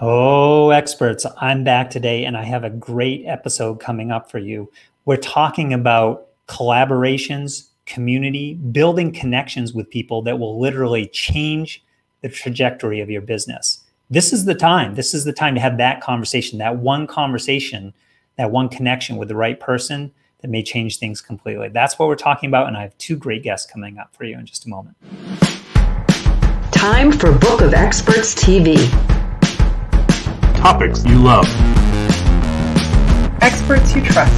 Oh, experts, I'm back today and I have a great episode coming up for you. We're talking about collaborations, community, building connections with people that will literally change the trajectory of your business. This is the time. This is the time to have that conversation, that one conversation, that one connection with the right person that may change things completely. That's what we're talking about. And I have two great guests coming up for you in just a moment. Time for Book of Experts TV topics you love, experts you trust.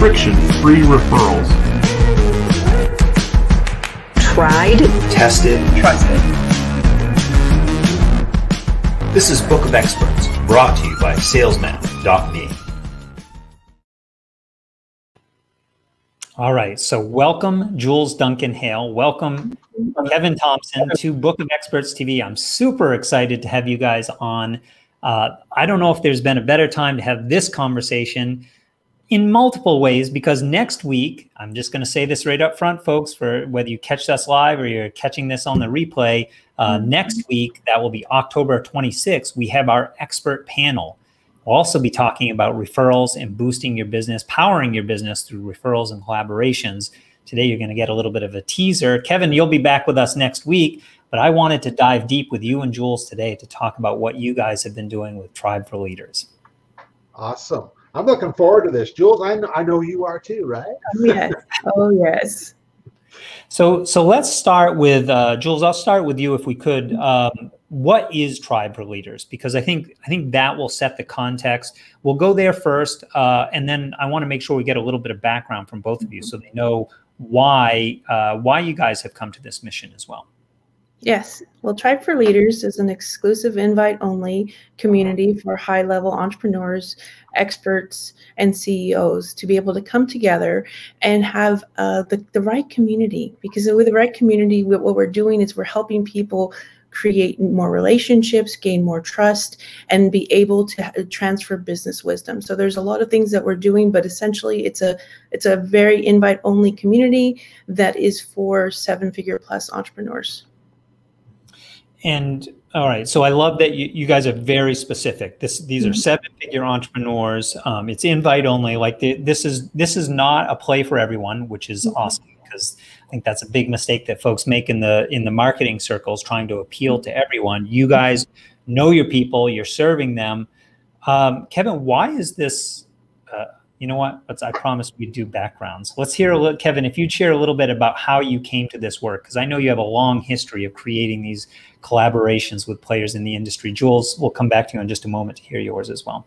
Friction free referrals. Tried, tested, trusted. This is Book of Experts, brought to you by Salesman.me. All right. So, welcome, Jules Duncan Hale. Welcome, Kevin Thompson, to Book of Experts TV. I'm super excited to have you guys on. Uh, I don't know if there's been a better time to have this conversation in multiple ways because next week, I'm just going to say this right up front, folks, for whether you catch us live or you're catching this on the replay, uh, next week, that will be October 26th, we have our expert panel. We'll also be talking about referrals and boosting your business, powering your business through referrals and collaborations. Today, you're going to get a little bit of a teaser. Kevin, you'll be back with us next week, but I wanted to dive deep with you and Jules today to talk about what you guys have been doing with Tribe for Leaders. Awesome. I'm looking forward to this. Jules, I know, I know you are too, right? yes. Oh, yes. So, so let's start with uh, Jules. I'll start with you if we could. Um, what is tribe for leaders? Because i think i think that will set the context. We'll go there first uh, and then i want to make sure we get a little bit of background from both of you so they know why uh, why you guys have come to this mission as well. Yes. Well tribe for leaders is an exclusive invite only community for high level entrepreneurs experts and ceos to be able to come together and have uh, the, the right community. Because with the right community what we're doing is we're helping people create more relationships, gain more trust, and be able to transfer business wisdom. So there's a lot of things that we're doing, but essentially it's a it's a very invite only community that is for seven figure plus entrepreneurs. And all right, so I love that you, you guys are very specific. This these mm-hmm. are seven figure entrepreneurs. Um, it's invite only. Like the, this is this is not a play for everyone, which is mm-hmm. awesome because I think that's a big mistake that folks make in the in the marketing circles, trying to appeal to everyone. You guys know your people, you're serving them. Um, Kevin, why is this? Uh, you know what? Let's, I promise we do backgrounds. Let's hear a little, Kevin. If you'd share a little bit about how you came to this work, because I know you have a long history of creating these collaborations with players in the industry. Jules, we'll come back to you in just a moment to hear yours as well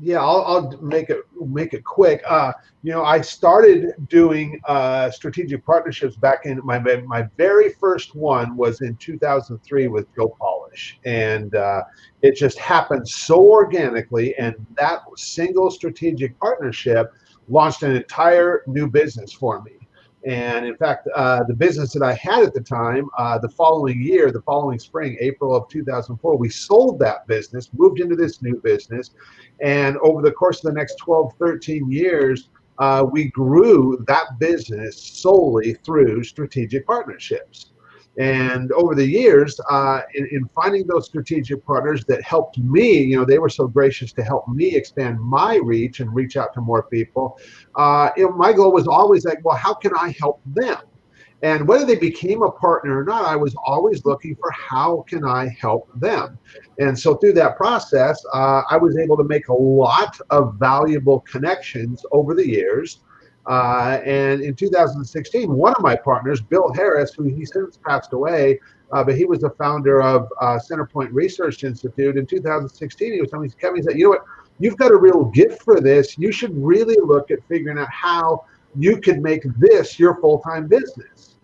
yeah, I'll, I'll, make it make it quick. Uh, you know, I started doing uh, strategic partnerships back in my my very first one was in 2003 with Joe Polish, and uh, it just happened so organically. And that single strategic partnership launched an entire new business for me. And in fact, uh, the business that I had at the time, uh, the following year, the following spring, April of 2004, we sold that business, moved into this new business. And over the course of the next 12, 13 years, uh, we grew that business solely through strategic partnerships. And over the years, uh, in, in, finding those strategic partners that helped me, you know, they were so gracious to help me expand my reach and reach out to more people. Uh, my goal was always like, well, how can I help them? And whether they became a partner or not, I was always looking for how can I help them. And so through that process, uh, I was able to make a lot of valuable connections over the years. Uh, and in 2016, one of my partners, Bill Harris, who he since passed away, uh, but he was the founder of uh, Centerpointe Research Institute. In 2016, he was telling me, Kevin, he said, you know what, you've got a real gift for this. You should really look at figuring out how you could make this your full-time business.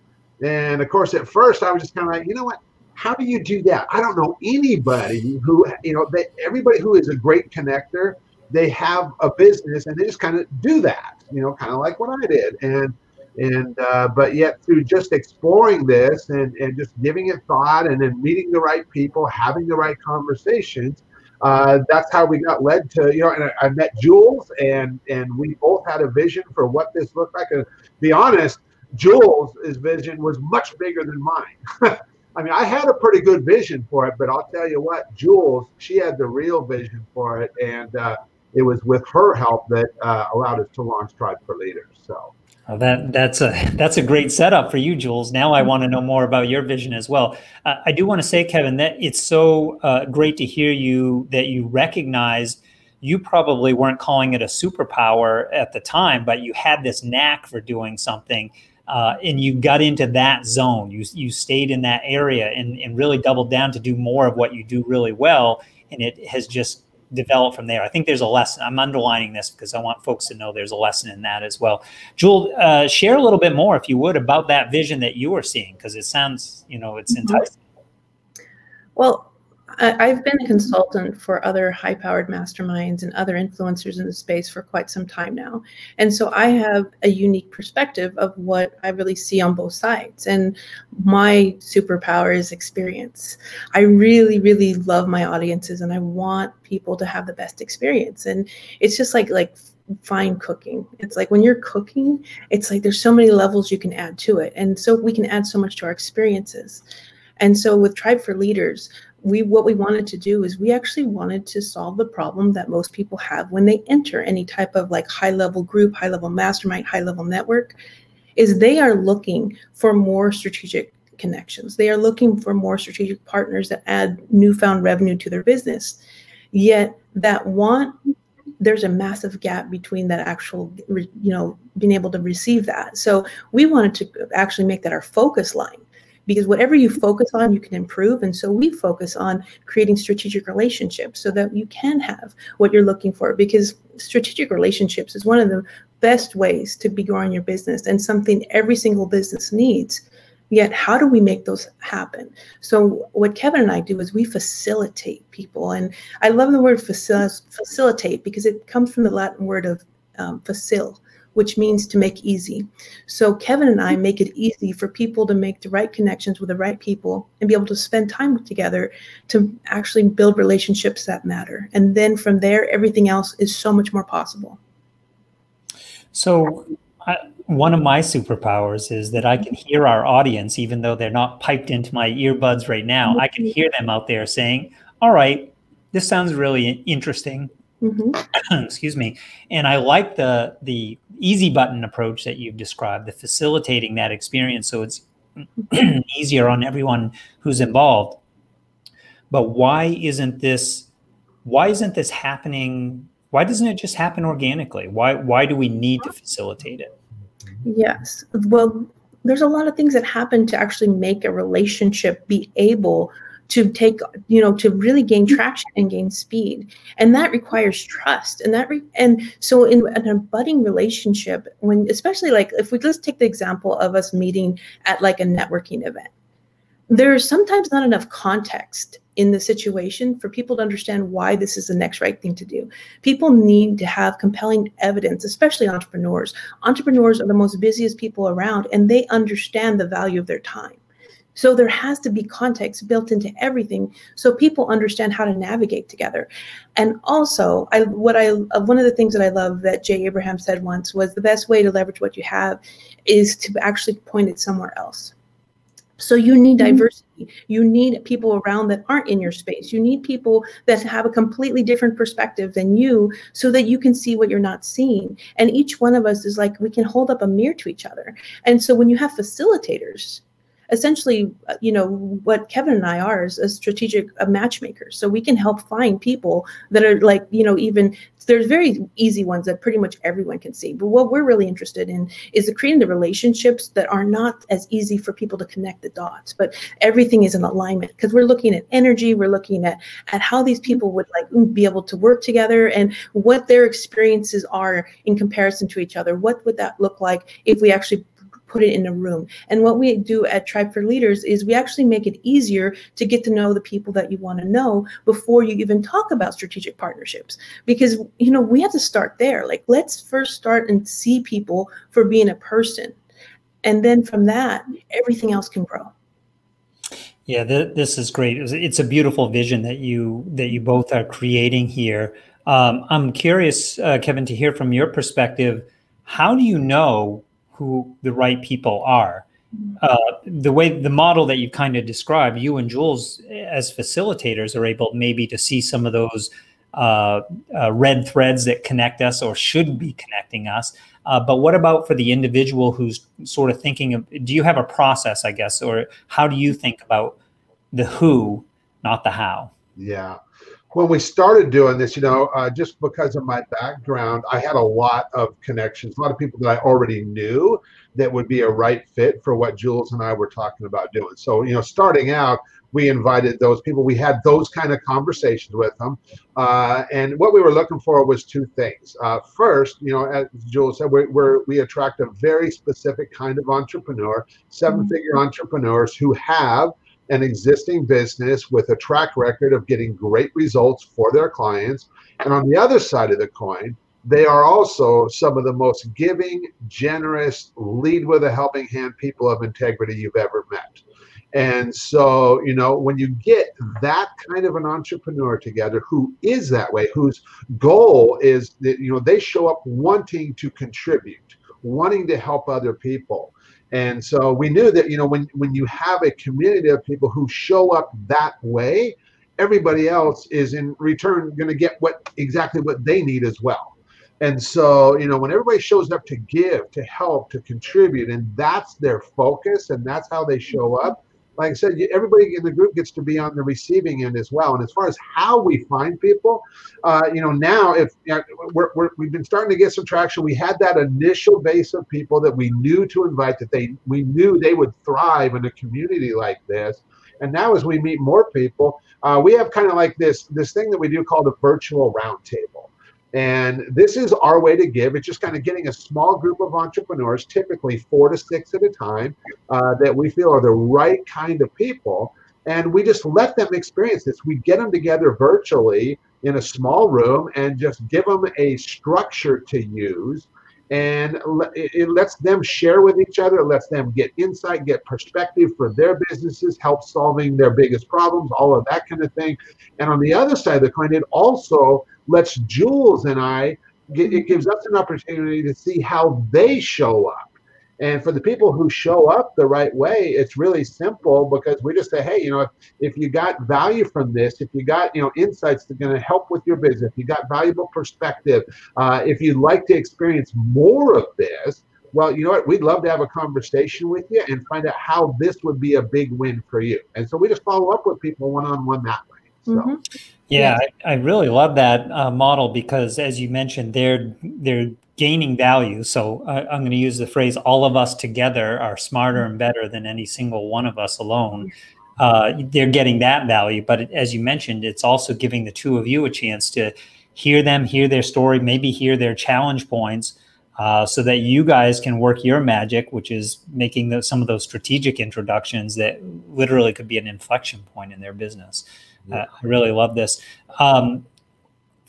And of course, at first, I was just kind of like, you know what? How do you do that? I don't know anybody who, you know, they, everybody who is a great connector they have a business and they just kind of do that, you know, kind of like what I did. And and uh, but yet through just exploring this and, and just giving it thought and then meeting the right people, having the right conversations, uh, that's how we got led to you know. And I, I, met Jules, and and we both had a vision for what this looked like. And be honest, Jules' vision was much bigger than mine. I mean, I had a pretty good vision for it, but I'll tell you what, Jules, she had the real vision for it, and uh, it was with her help that uh, allowed us to launch Tribe for Leaders. So. Well, that that's a that's a great setup for you, Jules. Now I want to know more about your vision as well. Uh, I do want to say, Kevin, that it's so uh, great to hear you that you recognize you probably weren't calling it a superpower at the time, but you had this knack for doing something, uh, and you got into that zone. You you stayed in that area and and really doubled down to do more of what you do really well, and it has just develop from there. I think there's a lesson. I'm underlining this because I want folks to know there's a lesson in that as well. Jules, uh, share a little bit more, if you would, about that vision that you are seeing because it sounds, you know, it's mm-hmm. enticing. Well, I've been a consultant for other high powered masterminds and other influencers in the space for quite some time now. And so I have a unique perspective of what I really see on both sides. And my superpower is experience. I really, really love my audiences and I want people to have the best experience. And it's just like, like, fine cooking. It's like when you're cooking, it's like there's so many levels you can add to it. And so we can add so much to our experiences. And so with Tribe for Leaders, we what we wanted to do is we actually wanted to solve the problem that most people have when they enter any type of like high level group high level mastermind high level network is they are looking for more strategic connections. They are looking for more strategic partners that add newfound revenue to their business. Yet that want there's a massive gap between that actual you know being able to receive that. So we wanted to actually make that our focus line because whatever you focus on, you can improve. And so we focus on creating strategic relationships so that you can have what you're looking for because strategic relationships is one of the best ways to be growing your business and something every single business needs. Yet, how do we make those happen? So, what Kevin and I do is we facilitate people. And I love the word facil- facilitate because it comes from the Latin word of um, facil, which means to make easy. So Kevin and I make it easy for people to make the right connections with the right people and be able to spend time together to actually build relationships that matter. And then from there, everything else is so much more possible. So, I, one of my superpowers is that I can hear our audience, even though they're not piped into my earbuds right now. I can hear them out there saying, All right, this sounds really interesting. Mm-hmm. Excuse me. And I like the the easy button approach that you've described, the facilitating that experience so it's easier on everyone who's involved. But why isn't this why isn't this happening? Why doesn't it just happen organically? Why why do we need to facilitate it? Yes. Well, there's a lot of things that happen to actually make a relationship be able to take you know to really gain mm-hmm. traction and gain speed and that requires trust and that re- and so in an budding relationship when especially like if we just take the example of us meeting at like a networking event there's sometimes not enough context in the situation for people to understand why this is the next right thing to do. People need to have compelling evidence, especially entrepreneurs. Entrepreneurs are the most busiest people around and they understand the value of their time. So there has to be context built into everything so people understand how to navigate together. And also, I what I uh, one of the things that I love that Jay Abraham said once was the best way to leverage what you have is to actually point it somewhere else. So you need mm-hmm. diversity. You need people around that aren't in your space. You need people that have a completely different perspective than you so that you can see what you're not seeing. And each one of us is like we can hold up a mirror to each other. And so when you have facilitators, essentially, uh, you know, what Kevin and I are is a strategic a matchmaker. So we can help find people that are like, you know, even there's very easy ones that pretty much everyone can see. But what we're really interested in is the creating the relationships that are not as easy for people to connect the dots, but everything is in alignment because we're looking at energy, we're looking at at how these people would like be able to work together and what their experiences are in comparison to each other. What would that look like if we actually put it in a room. And what we do at Tribe for Leaders is we actually make it easier to get to know the people that you want to know before you even talk about strategic partnerships. Because, you know, we have to start there. Like, let's first start and see people for being a person. And then from that, everything else can grow. Yeah, th- this is great. It's a beautiful vision that you that you both are creating here. Um, I'm curious, uh, Kevin, to hear from your perspective. How do you know who the right people are? Uh, the way the model that you kind of described, you and Jules as facilitators are able maybe to see some of those uh, uh, red threads that connect us or should be connecting us. Uh, but what about for the individual who's sort of thinking of? Do you have a process, I guess, or how do you think about the who, not the how? Yeah when we started doing this, you know, uh, just because of my background, I had a lot of connections, a lot of people that I already knew that would be a right fit for what Jules and I were talking about doing. So, you know, starting out, we invited those people. We had those kind of conversations with them. Uh, and what we were looking for was two things. Uh, first, you know, as Jules said, we we attract a very specific kind of entrepreneur, seven figure entrepreneurs who have an existing business with a track record of getting great results for their clients. And on the other side of the coin, they are also some of the most giving, generous, lead with a helping hand people of integrity you've ever met. And so, you know, when you get that kind of an entrepreneur together who is that way, whose goal is that, you know, they show up wanting to contribute, wanting to help other people, and so we knew that, you know, when, when you have a community of people who show up that way, everybody else is in return going to get what exactly what they need as well. And so, you know, when everybody shows up to give, to help, to contribute, and that's their focus and that's how they show up, like I said, everybody in the group gets to be on the receiving end as well. And as far as how we find people, uh, you know, now if you know, we're, we're, we've been starting to get some traction, we had that initial base of people that we knew to invite that they we knew they would thrive in a community like this. And now as we meet more people, uh, we have kind of like this this thing that we do called a virtual roundtable. And this is our way to give. It's just kind of getting a small group of entrepreneurs, typically four to six at a time, uh, that we feel are the right kind of people. And we just let them experience this. We get them together virtually in a small room and just give them a structure to use. And it lets them share with each other, it lets them get insight, get perspective for their businesses, help solving their biggest problems, all of that kind of thing. And on the other side of the coin, it also lets Jules and I, it gives us an opportunity to see how they show up. And for the people who show up the right way, it's really simple because we just say, hey, you know, if, if you got value from this, if you got, you know, insights that are going to help with your business, if you got valuable perspective, uh, if you'd like to experience more of this, well, you know what? We'd love to have a conversation with you and find out how this would be a big win for you. And so we just follow up with people one on one that way. So. Mm-hmm. Yeah, I, I, really love that uh, model because, as you mentioned, they're they're gaining value. So I, I'm going to use the phrase "all of us together are smarter and better than any single one of us alone." Uh, they're getting that value, but as you mentioned, it's also giving the two of you a chance to hear them, hear their story, maybe hear their challenge points, uh, so that you guys can work your magic, which is making the, some of those strategic introductions that literally could be an inflection point in their business. Uh, I really love this. Um,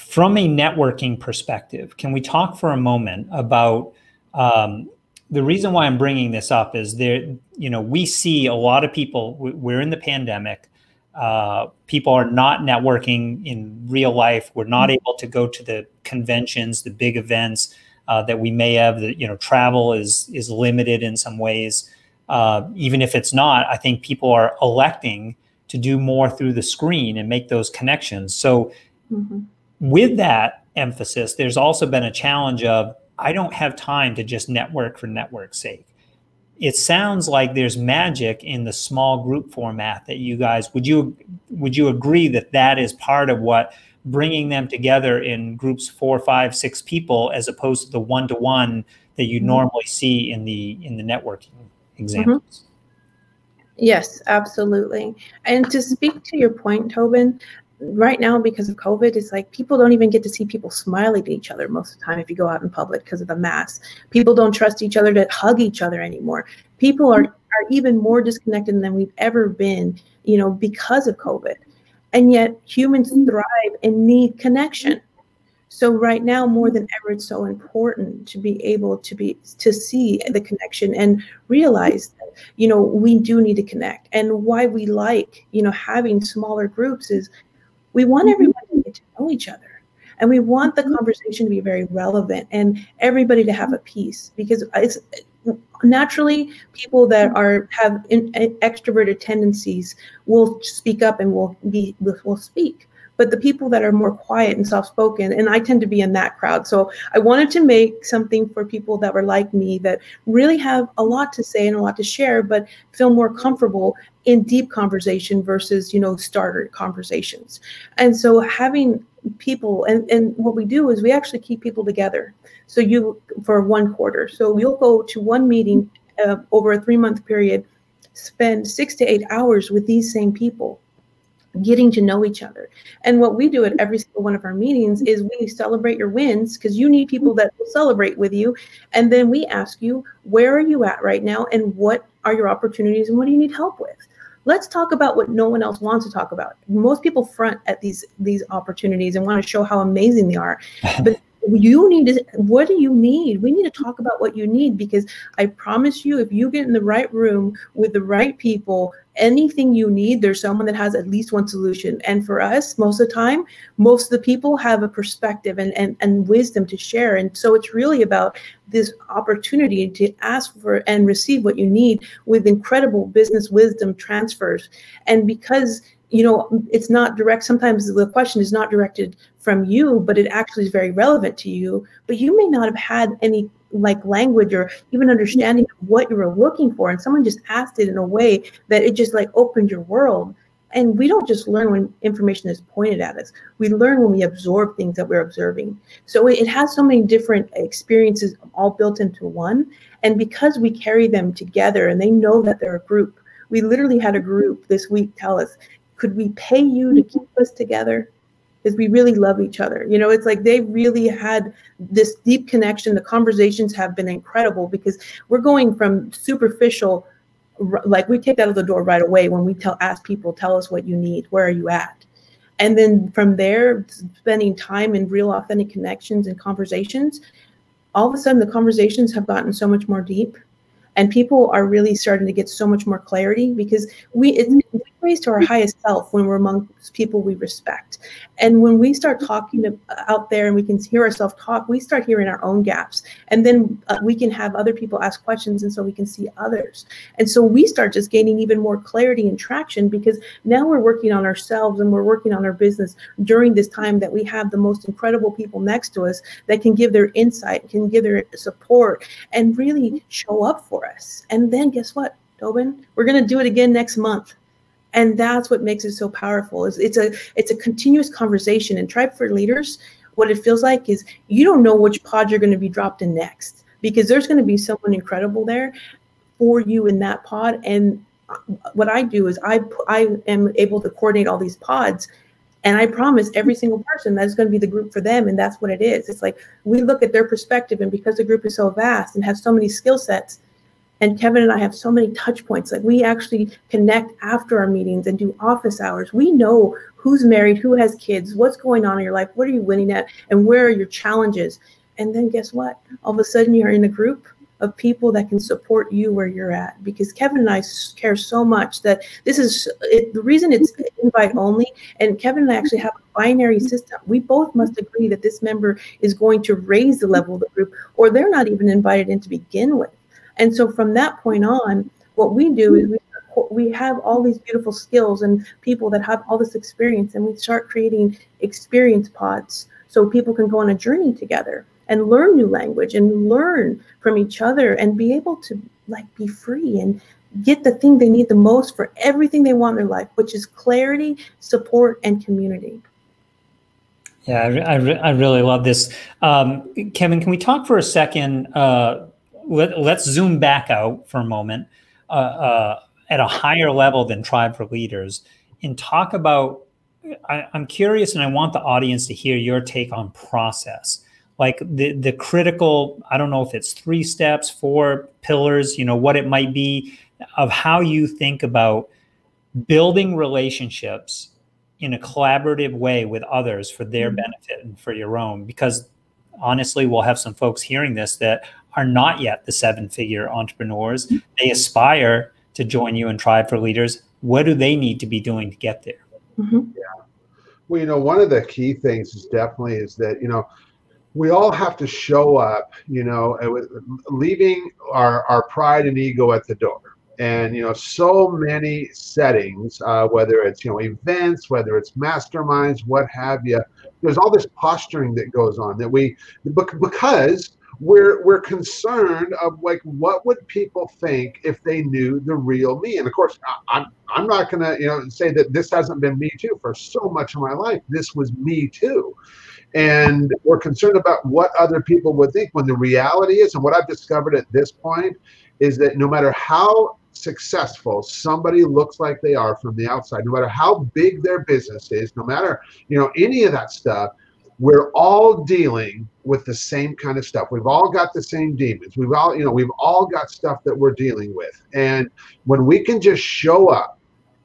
from a networking perspective, can we talk for a moment about um, the reason why I'm bringing this up is there, you know, we see a lot of people, we're in the pandemic. Uh, people are not networking in real life. We're not able to go to the conventions, the big events uh, that we may have. The, you know, travel is is limited in some ways. Uh, even if it's not, I think people are electing to do more through the screen and make those connections. So, mm-hmm. With that emphasis, there's also been a challenge of I don't have time to just network for network's sake. It sounds like there's magic in the small group format that you guys would you would you agree that that is part of what bringing them together in groups four, five, six people as opposed to the one to one that you mm-hmm. normally see in the in the networking examples. Mm-hmm. Yes, absolutely. And to speak to your point, Tobin, right now because of COVID, it's like people don't even get to see people smiling at each other most of the time if you go out in public because of the mask. People don't trust each other to hug each other anymore. People are are even more disconnected than we've ever been, you know, because of COVID. And yet humans mm-hmm. thrive and need connection. So right now, more than ever, it's so important to be able to be to see the connection and realize that you know, we do need to connect. And why we like, you know, having smaller groups is we want mm-hmm. everybody to get to know each other. And we want the mm-hmm. conversation to be very relevant and everybody to have a piece because it's naturally people that mm-hmm. are have in, extroverted tendencies will speak up and will be will speak but the people that are more quiet and soft spoken and i tend to be in that crowd. So i wanted to make something for people that were like me that really have a lot to say and a lot to share but feel more comfortable in deep conversation versus you know starter conversations. And so having people and and what we do is we actually keep people together. So you for one quarter. So you'll go to one meeting uh, over a three month period spend six to eight hours with these same people getting to know each other. And what we do at every single one of our meetings is we celebrate your wins because you need people that will celebrate with you. And then we ask you, where are you at right now? And what are your opportunities and what do you need help with? Let's talk about what no one else wants to talk about. Most people front at these these opportunities and want to show how amazing they are. But you need to what do you need we need to talk about what you need because i promise you if you get in the right room with the right people anything you need there's someone that has at least one solution. And for us most of the time most of the people have a perspective and, and, and wisdom to share. And so it's really about this opportunity to ask for and receive what you need with incredible business wisdom transfers. And because you know it's not direct sometimes the question is not directed from you but it actually is very relevant to you but you may not have had any like language or even understanding what you were looking for and someone just asked it in a way that it just like opened your world. And we don't just learn when information is pointed at us. We learn when we absorb things that we're observing. So it has so many different experiences all built into one. And because we carry them together and they know that they're a group we literally had a group this week tell us could we pay you to mm-hmm. keep us together? Because we really love each other. You know, it's like they really had this deep connection. The conversations have been incredible because we're going from superficial, like we take that out the door right away when we tell ask people, tell us what you need, where are you at? And then from there, spending time in real authentic connections and conversations, all of a sudden the conversations have gotten so much more deep and people are really starting to get so much more clarity because we it, raise to our highest self when we're amongst people we respect. And when we start mm-hmm. talking to, uh, out there and we can hear ourselves talk, we start hearing our own gaps. And then uh, we can have other people ask questions and so we can see others. And so we start just gaining even more clarity and traction because now we're working on ourselves and we're working on our business during this time that we have the most incredible people next to us that can give their insight, can give their support, and really mm-hmm. show up for us. And then guess what? Tobin, we're going to do it again next month and that's what makes it so powerful is it's a it's a continuous conversation. And tribe for leaders what it feels like is you don't know which pod you're going to be dropped in next because there's going to be someone incredible there for you in that pod. And uh, what i do is i i am able to coordinate all these pods and i promise every single person that's going to be the group for them. And that's what it is. It's like we look at their perspective and because the group is so vast and has so many skill sets and Kevin and I have so many touch points. Like we actually connect after our meetings and do office hours. We know who's married, who has kids, what's going on in your life, what are you winning at, and where are your challenges. And then guess what? All of a sudden you're in a group of people that can support you where you're at. Because Kevin and I care so much that this is it, the reason it's invite only. And Kevin and I actually have a binary system. We both must agree that this member is going to raise the level of the group, or they're not even invited in to begin with. And so from that point on, what we do is we we have all these beautiful skills and people that have all this experience and we start creating experience pods so people can go on a journey together and learn new language and learn from each other and be able to like be free and get the thing they need the most for everything they want in their life which is clarity support and community. Yeah i, I, I really love this. Um, kevin can we talk for a second uh, let, us zoom back out for a moment uh, uh, at a higher level than tribe for leaders and talk about I, i'm curious and i want the audience to hear your take on process like the the critical i don't know if it's three steps four pillars you know what it might be of how you think about building relationships in a collaborative way with others for their mm-hmm. benefit and for your own because honestly we'll have some folks hearing this that are not yet the seven figure entrepreneurs. They aspire to join you in Tribe for Leaders. What do they need to be doing to get there? Mhm. Well, you know, one of the key things is definitely is that you know we all have to show up. You know, leaving our our pride and ego at the door. And you know, so many settings, uh, whether it's you know events, whether it's masterminds, what have you. There's all this posturing that goes on that we bec- because we're we're concerned of like what would people think if they knew the real me? And of course I, i'm i'm not gonna you know say that this hasn't been me too. For so much of my life this was me too. And we're concerned about what other people would think when the reality is and what i've discovered at this point is that no matter how successful somebody looks like they are from the outside no matter how big their business is no matter you know any of that stuff we're all dealing with the same kind of stuff. We've all got the same demons. We've all, you know, we've all got stuff that we're dealing with. And when we can just show up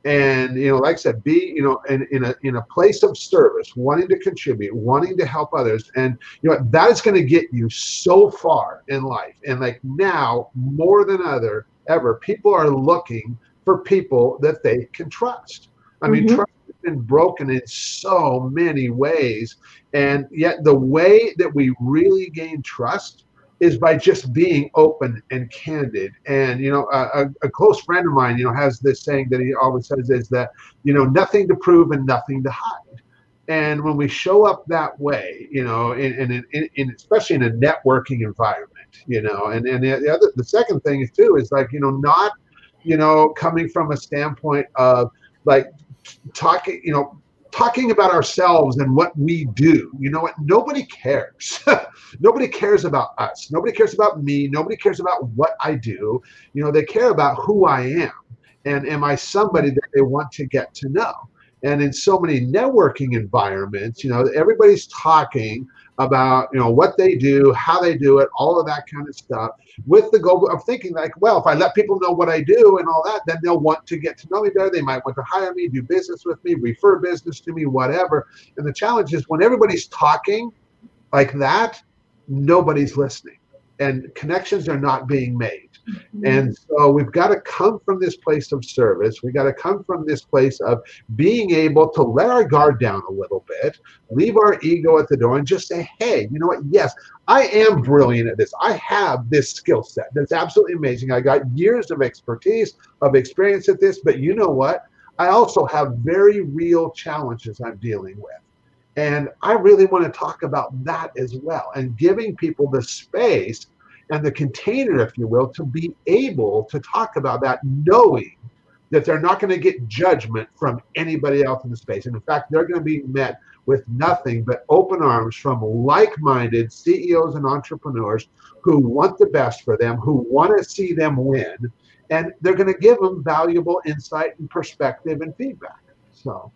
and, you know, like I said, be, you know, in, in a in a place of service, wanting to contribute, wanting to help others, and you know, that is going to get you so far in life. And like now, more than other ever, people are looking for people that they can trust. I mean, Mhm. trust has been broken in so many ways and yet, the way that we really gain trust is by just being open and candid. And you know, a, a, close friend of mine, you know, has this saying that he always says is that you know, nothing to prove and nothing to hide. And when we show up that way, you know, in, in, in, in especially in a networking environment, you know, and and the other, the second thing is too is like you know, not you know, coming from a standpoint of like talking, you know, talking about ourselves and what we do. You know what? Nobody cares. nobody cares about us. Nobody cares about me. Nobody cares about what I do. You know, they care about who I am. And am I somebody that they want to get to know? And in so many networking environments, you know, everybody's talking about, you know, what they do, how they do it, all of that kind of stuff, with the goal of thinking like, well, if I let people know what I do and all that, then they'll want to get to know me better. They might want to hire me, do business with me, refer business to me, whatever. And the challenge is when everybody's talking like that, nobody's listening and connections are not being made. Mm-hmm. And so we've got to come from this place of service. We've got to come from this place of being able to let our guard down a little bit, leave our ego at the door, and just say, hey, you know what? Yes, I am brilliant at this. I have this skill set that's absolutely amazing. I got years of expertise, of experience at this, but you know what? I also have very real challenges I'm dealing with. And I really want to talk about that as well and giving people the space and the container, if you will, to be able to talk about that, knowing that they're not going to get judgment from anybody else in the space. And in fact, they're going to be met with nothing but open arms from like minded CEOs and entrepreneurs who want the best for them, who want to see them win. And they're going to give them valuable insight and perspective and feedback. So,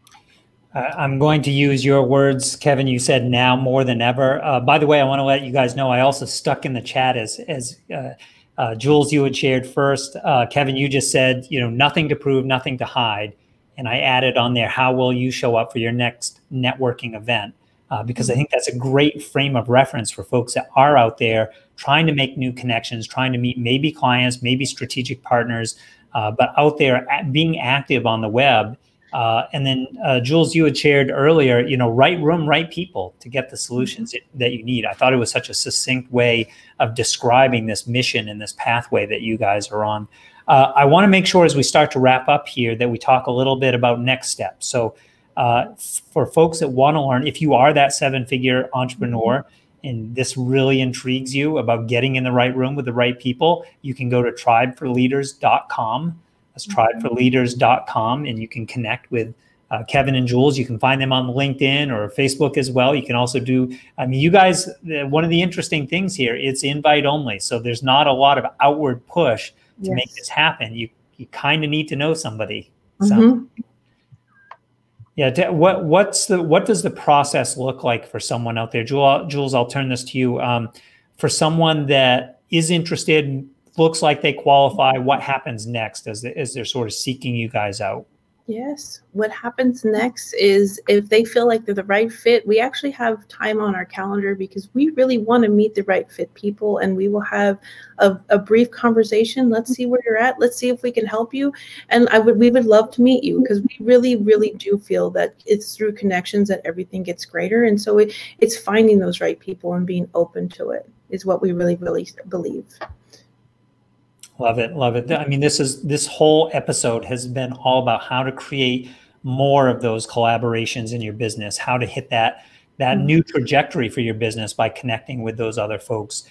Uh, I'm going to use your words, Kevin. You said now more than ever. Uh, by the way, I want to let you guys know I also stuck in the chat as as uh, uh, Jules you had shared first. Uh, Kevin, you just said you know nothing to prove, nothing to hide, and I added on there how will you show up for your next networking event uh, because I think that's a great frame of reference for folks that are out there trying to make new connections, trying to meet maybe clients, maybe strategic partners, uh, but out there at, being active on the web. Uh, and then, uh, Jules, you had shared earlier, you know, right room, right people to get the solutions that, that you need. I thought it was such a succinct way of describing this mission and this pathway that you guys are on. Uh, I want to make sure as we start to wrap up here that we talk a little bit about next steps. So, uh, for folks that want to learn, if you are that seven figure entrepreneur and this really intrigues you about getting in the right room with the right people, you can go to tribeforleaders.com. That's tribeforleaders.com, and you can connect with uh, Kevin and Jules. You can find them on LinkedIn or Facebook as well. You can also do, I mean, you guys, one of the interesting things here, it's invite only. So there's not a lot of outward push to make this happen. You, you kind of need to know somebody. So, Mhm. yeah. What, what's the, what does the process look like for someone out there? Jules, Jules I'll turn this to you. Um, for someone that is interested, looks like they qualify, what happens next as, they, as they're sort of seeking you guys out? Yes. What happens next is if they feel like they're the right fit, we actually have time on our calendar because we really want to meet the right fit people and we will have a, a brief conversation. Let's see where you're at. Let's see if we can help you. And I would we would love to meet you because we really, really do feel that it's through connections that everything gets greater. And so it, it's finding those right people and being open to it is what we really, really believe. Love it, love it. I mean, this is this whole episode has been all about how to create more of those collaborations in your business, how to hit that that mm-hmm. new trajectory for your business by connecting with those other folks,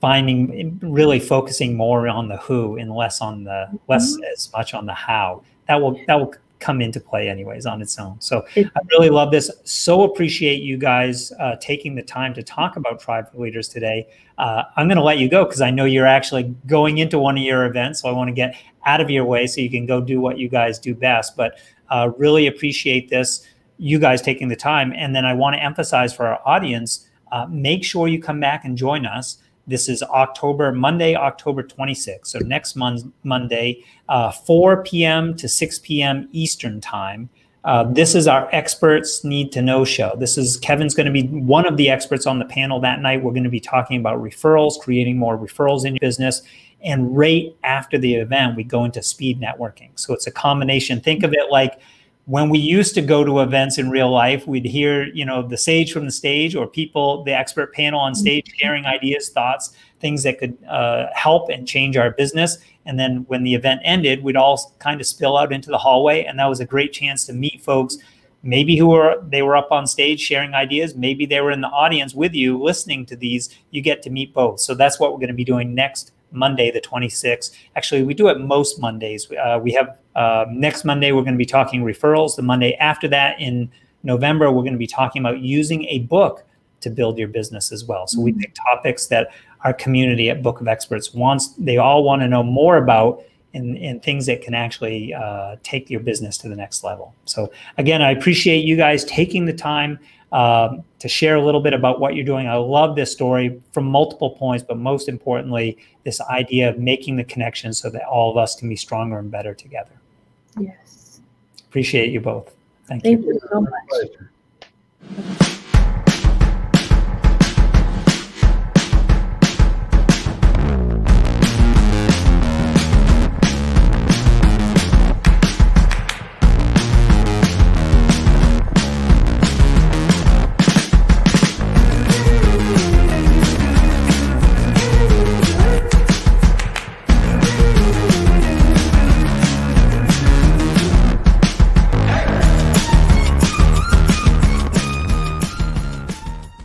finding really focusing more on the who and less on the less as much on the how. That will that will come into play anyways on its own. So I really love this. So appreciate you guys uh, taking the time to talk about Tribe Leaders today. Uh, I'm going to let you go because I know you're actually going into one of your events. So I want to get out of your way so you can go do what you guys do best. But uh, really appreciate this, you guys taking the time. And then I want to emphasize for our audience, uh, make sure you come back and join us this is October, Monday, October 26th. So next month, Monday, uh, 4 p.m. to 6 p.m. Eastern time. Uh, this is our experts need to know show. This is Kevin's going to be one of the experts on the panel that night. We're going to be talking about referrals, creating more referrals in your business. And right after the event, we go into speed networking. So it's a combination. Think of it like when we used to go to events in real life, we'd hear, you know, the sage from the stage or people, the expert panel on stage mm-hmm. sharing ideas, thoughts, things that could uh, help and change our business. And then when the event ended, we'd all kind of spill out into the hallway. And that was a great chance to meet folks, maybe who were, they were up on stage sharing ideas. Maybe they were in the audience with you listening to these. You get to meet both. So that's what we're going to be doing next Monday, the 26th. Actually, we do it most Mondays. Uh, we have uh, next Monday, we're going to be talking referrals. The Monday after that, in November, we're going to be talking about using a book to build your business as well. So we mm-hmm. pick topics that our community at Book of Experts wants, they all want to know more about and, and things that can actually uh, take your business to the next level. So again, I appreciate you guys taking the time um, to share a little bit about what you're doing. I love this story from multiple points, but most importantly, this idea of making the connection so that all of us can be stronger and better together. Yes. Appreciate you both. Thank, Thank you. you so much.